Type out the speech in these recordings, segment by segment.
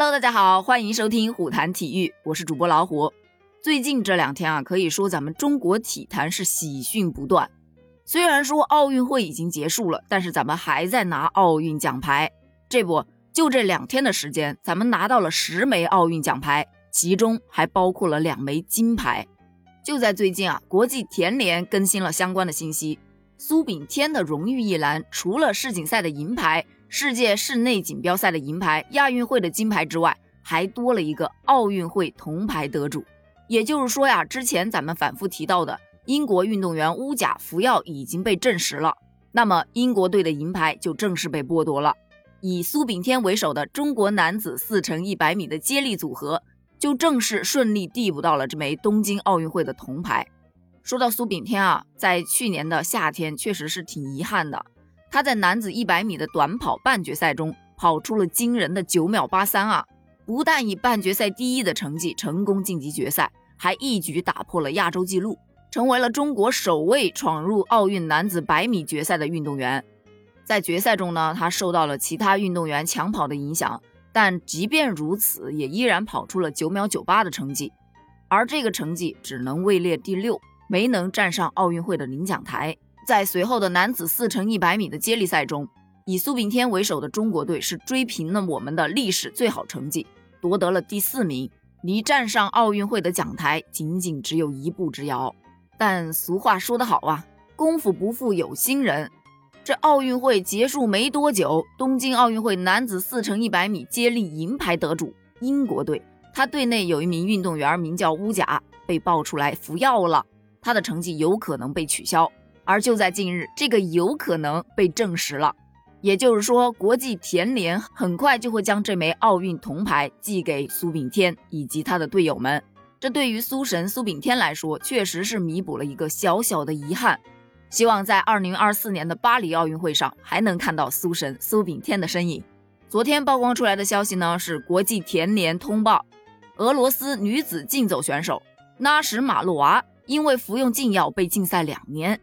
Hello，大家好，欢迎收听虎谈体育，我是主播老虎。最近这两天啊，可以说咱们中国体坛是喜讯不断。虽然说奥运会已经结束了，但是咱们还在拿奥运奖牌。这不，就这两天的时间，咱们拿到了十枚奥运奖牌，其中还包括了两枚金牌。就在最近啊，国际田联更新了相关的信息，苏炳添的荣誉一栏除了世锦赛的银牌。世界室内锦标赛的银牌、亚运会的金牌之外，还多了一个奥运会铜牌得主。也就是说呀，之前咱们反复提到的英国运动员乌贾服药已经被证实了，那么英国队的银牌就正式被剥夺了。以苏炳添为首的中国男子四乘一百米的接力组合，就正式顺利递补到了这枚东京奥运会的铜牌。说到苏炳添啊，在去年的夏天确实是挺遗憾的。他在男子一百米的短跑半决赛中跑出了惊人的九秒八三啊！不但以半决赛第一的成绩成功晋级决赛，还一举打破了亚洲纪录，成为了中国首位闯入奥运男子百米决赛的运动员。在决赛中呢，他受到了其他运动员抢跑的影响，但即便如此，也依然跑出了九秒九八的成绩，而这个成绩只能位列第六，没能站上奥运会的领奖台。在随后的男子四乘一百米的接力赛中，以苏炳添为首的中国队是追平了我们的历史最好成绩，夺得了第四名，离站上奥运会的奖台仅仅只有一步之遥。但俗话说得好啊，功夫不负有心人。这奥运会结束没多久，东京奥运会男子四乘一百米接力银牌得主英国队，他队内有一名运动员名叫乌贾，被爆出来服药了，他的成绩有可能被取消。而就在近日，这个有可能被证实了，也就是说，国际田联很快就会将这枚奥运铜牌寄给苏炳添以及他的队友们。这对于苏神苏炳添来说，确实是弥补了一个小小的遗憾。希望在二零二四年的巴黎奥运会上，还能看到苏神苏炳添的身影。昨天曝光出来的消息呢，是国际田联通报，俄罗斯女子竞走选手拉什马洛娃因为服用禁药被禁赛两年。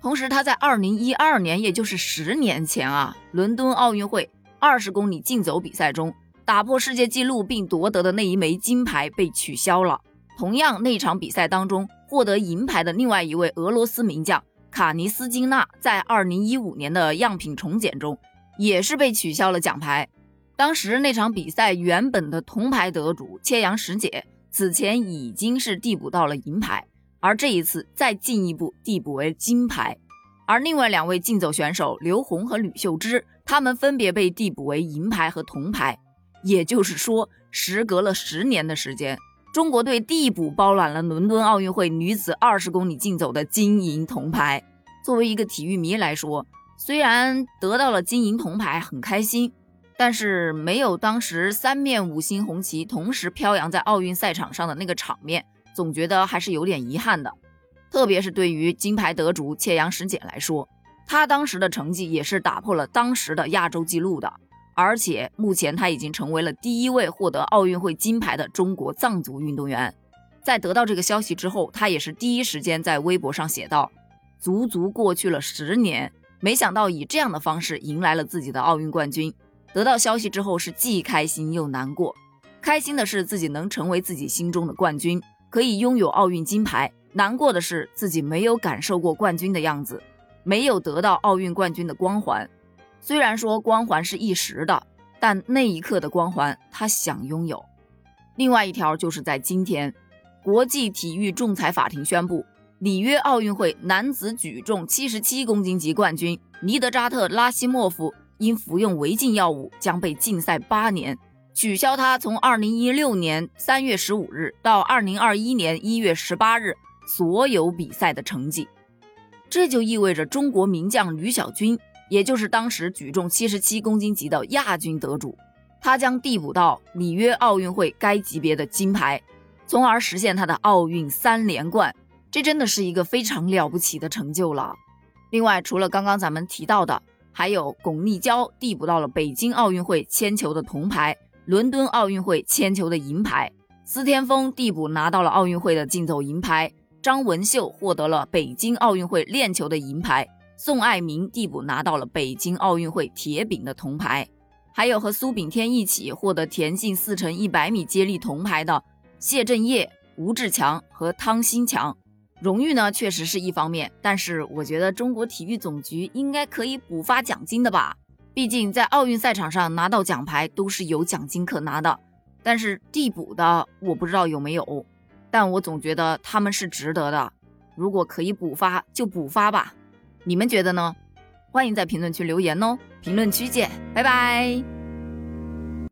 同时，他在二零一二年，也就是十年前啊，伦敦奥运会二十公里竞走比赛中打破世界纪录并夺得的那一枚金牌被取消了。同样，那场比赛当中获得银牌的另外一位俄罗斯名将卡尼斯金娜，在二零一五年的样品重检中也是被取消了奖牌。当时那场比赛原本的铜牌得主切阳什姐，此前已经是递补到了银牌。而这一次再进一步递补为金牌，而另外两位竞走选手刘虹和吕秀芝，他们分别被递补为银牌和铜牌。也就是说，时隔了十年的时间，中国队递补包揽了伦敦奥运会女子二十公里竞走的金银铜牌。作为一个体育迷来说，虽然得到了金银铜牌很开心，但是没有当时三面五星红旗同时飘扬在奥运赛场上的那个场面。总觉得还是有点遗憾的，特别是对于金牌得主切阳什姐来说，她当时的成绩也是打破了当时的亚洲纪录的，而且目前她已经成为了第一位获得奥运会金牌的中国藏族运动员。在得到这个消息之后，她也是第一时间在微博上写道：“足足过去了十年，没想到以这样的方式迎来了自己的奥运冠军。得到消息之后是既开心又难过，开心的是自己能成为自己心中的冠军。”可以拥有奥运金牌，难过的是自己没有感受过冠军的样子，没有得到奥运冠军的光环。虽然说光环是一时的，但那一刻的光环他想拥有。另外一条就是在今天，国际体育仲裁法庭宣布，里约奥运会男子举重七十七公斤级冠军尼德扎特拉希莫夫因服用违禁药物将被禁赛八年。取消他从二零一六年三月十五日到二零二一年一月十八日所有比赛的成绩，这就意味着中国名将吕小军，也就是当时举重七十七公斤级的亚军得主，他将递补到里约奥运会该级别的金牌，从而实现他的奥运三连冠。这真的是一个非常了不起的成就了。另外，除了刚刚咱们提到的，还有巩立姣递补到了北京奥运会铅球的铜牌。伦敦奥运会铅球的银牌，司天峰递补拿到了奥运会的竞走银牌，张文秀获得了北京奥运会链球的银牌，宋爱民递补拿到了北京奥运会铁饼的铜牌，还有和苏炳添一起获得田径四乘一百米接力铜牌的谢震业、吴志强和汤新强。荣誉呢，确实是一方面，但是我觉得中国体育总局应该可以补发奖金的吧？毕竟在奥运赛场上拿到奖牌都是有奖金可拿的，但是递补的我不知道有没有，但我总觉得他们是值得的。如果可以补发就补发吧，你们觉得呢？欢迎在评论区留言哦，评论区见，拜拜。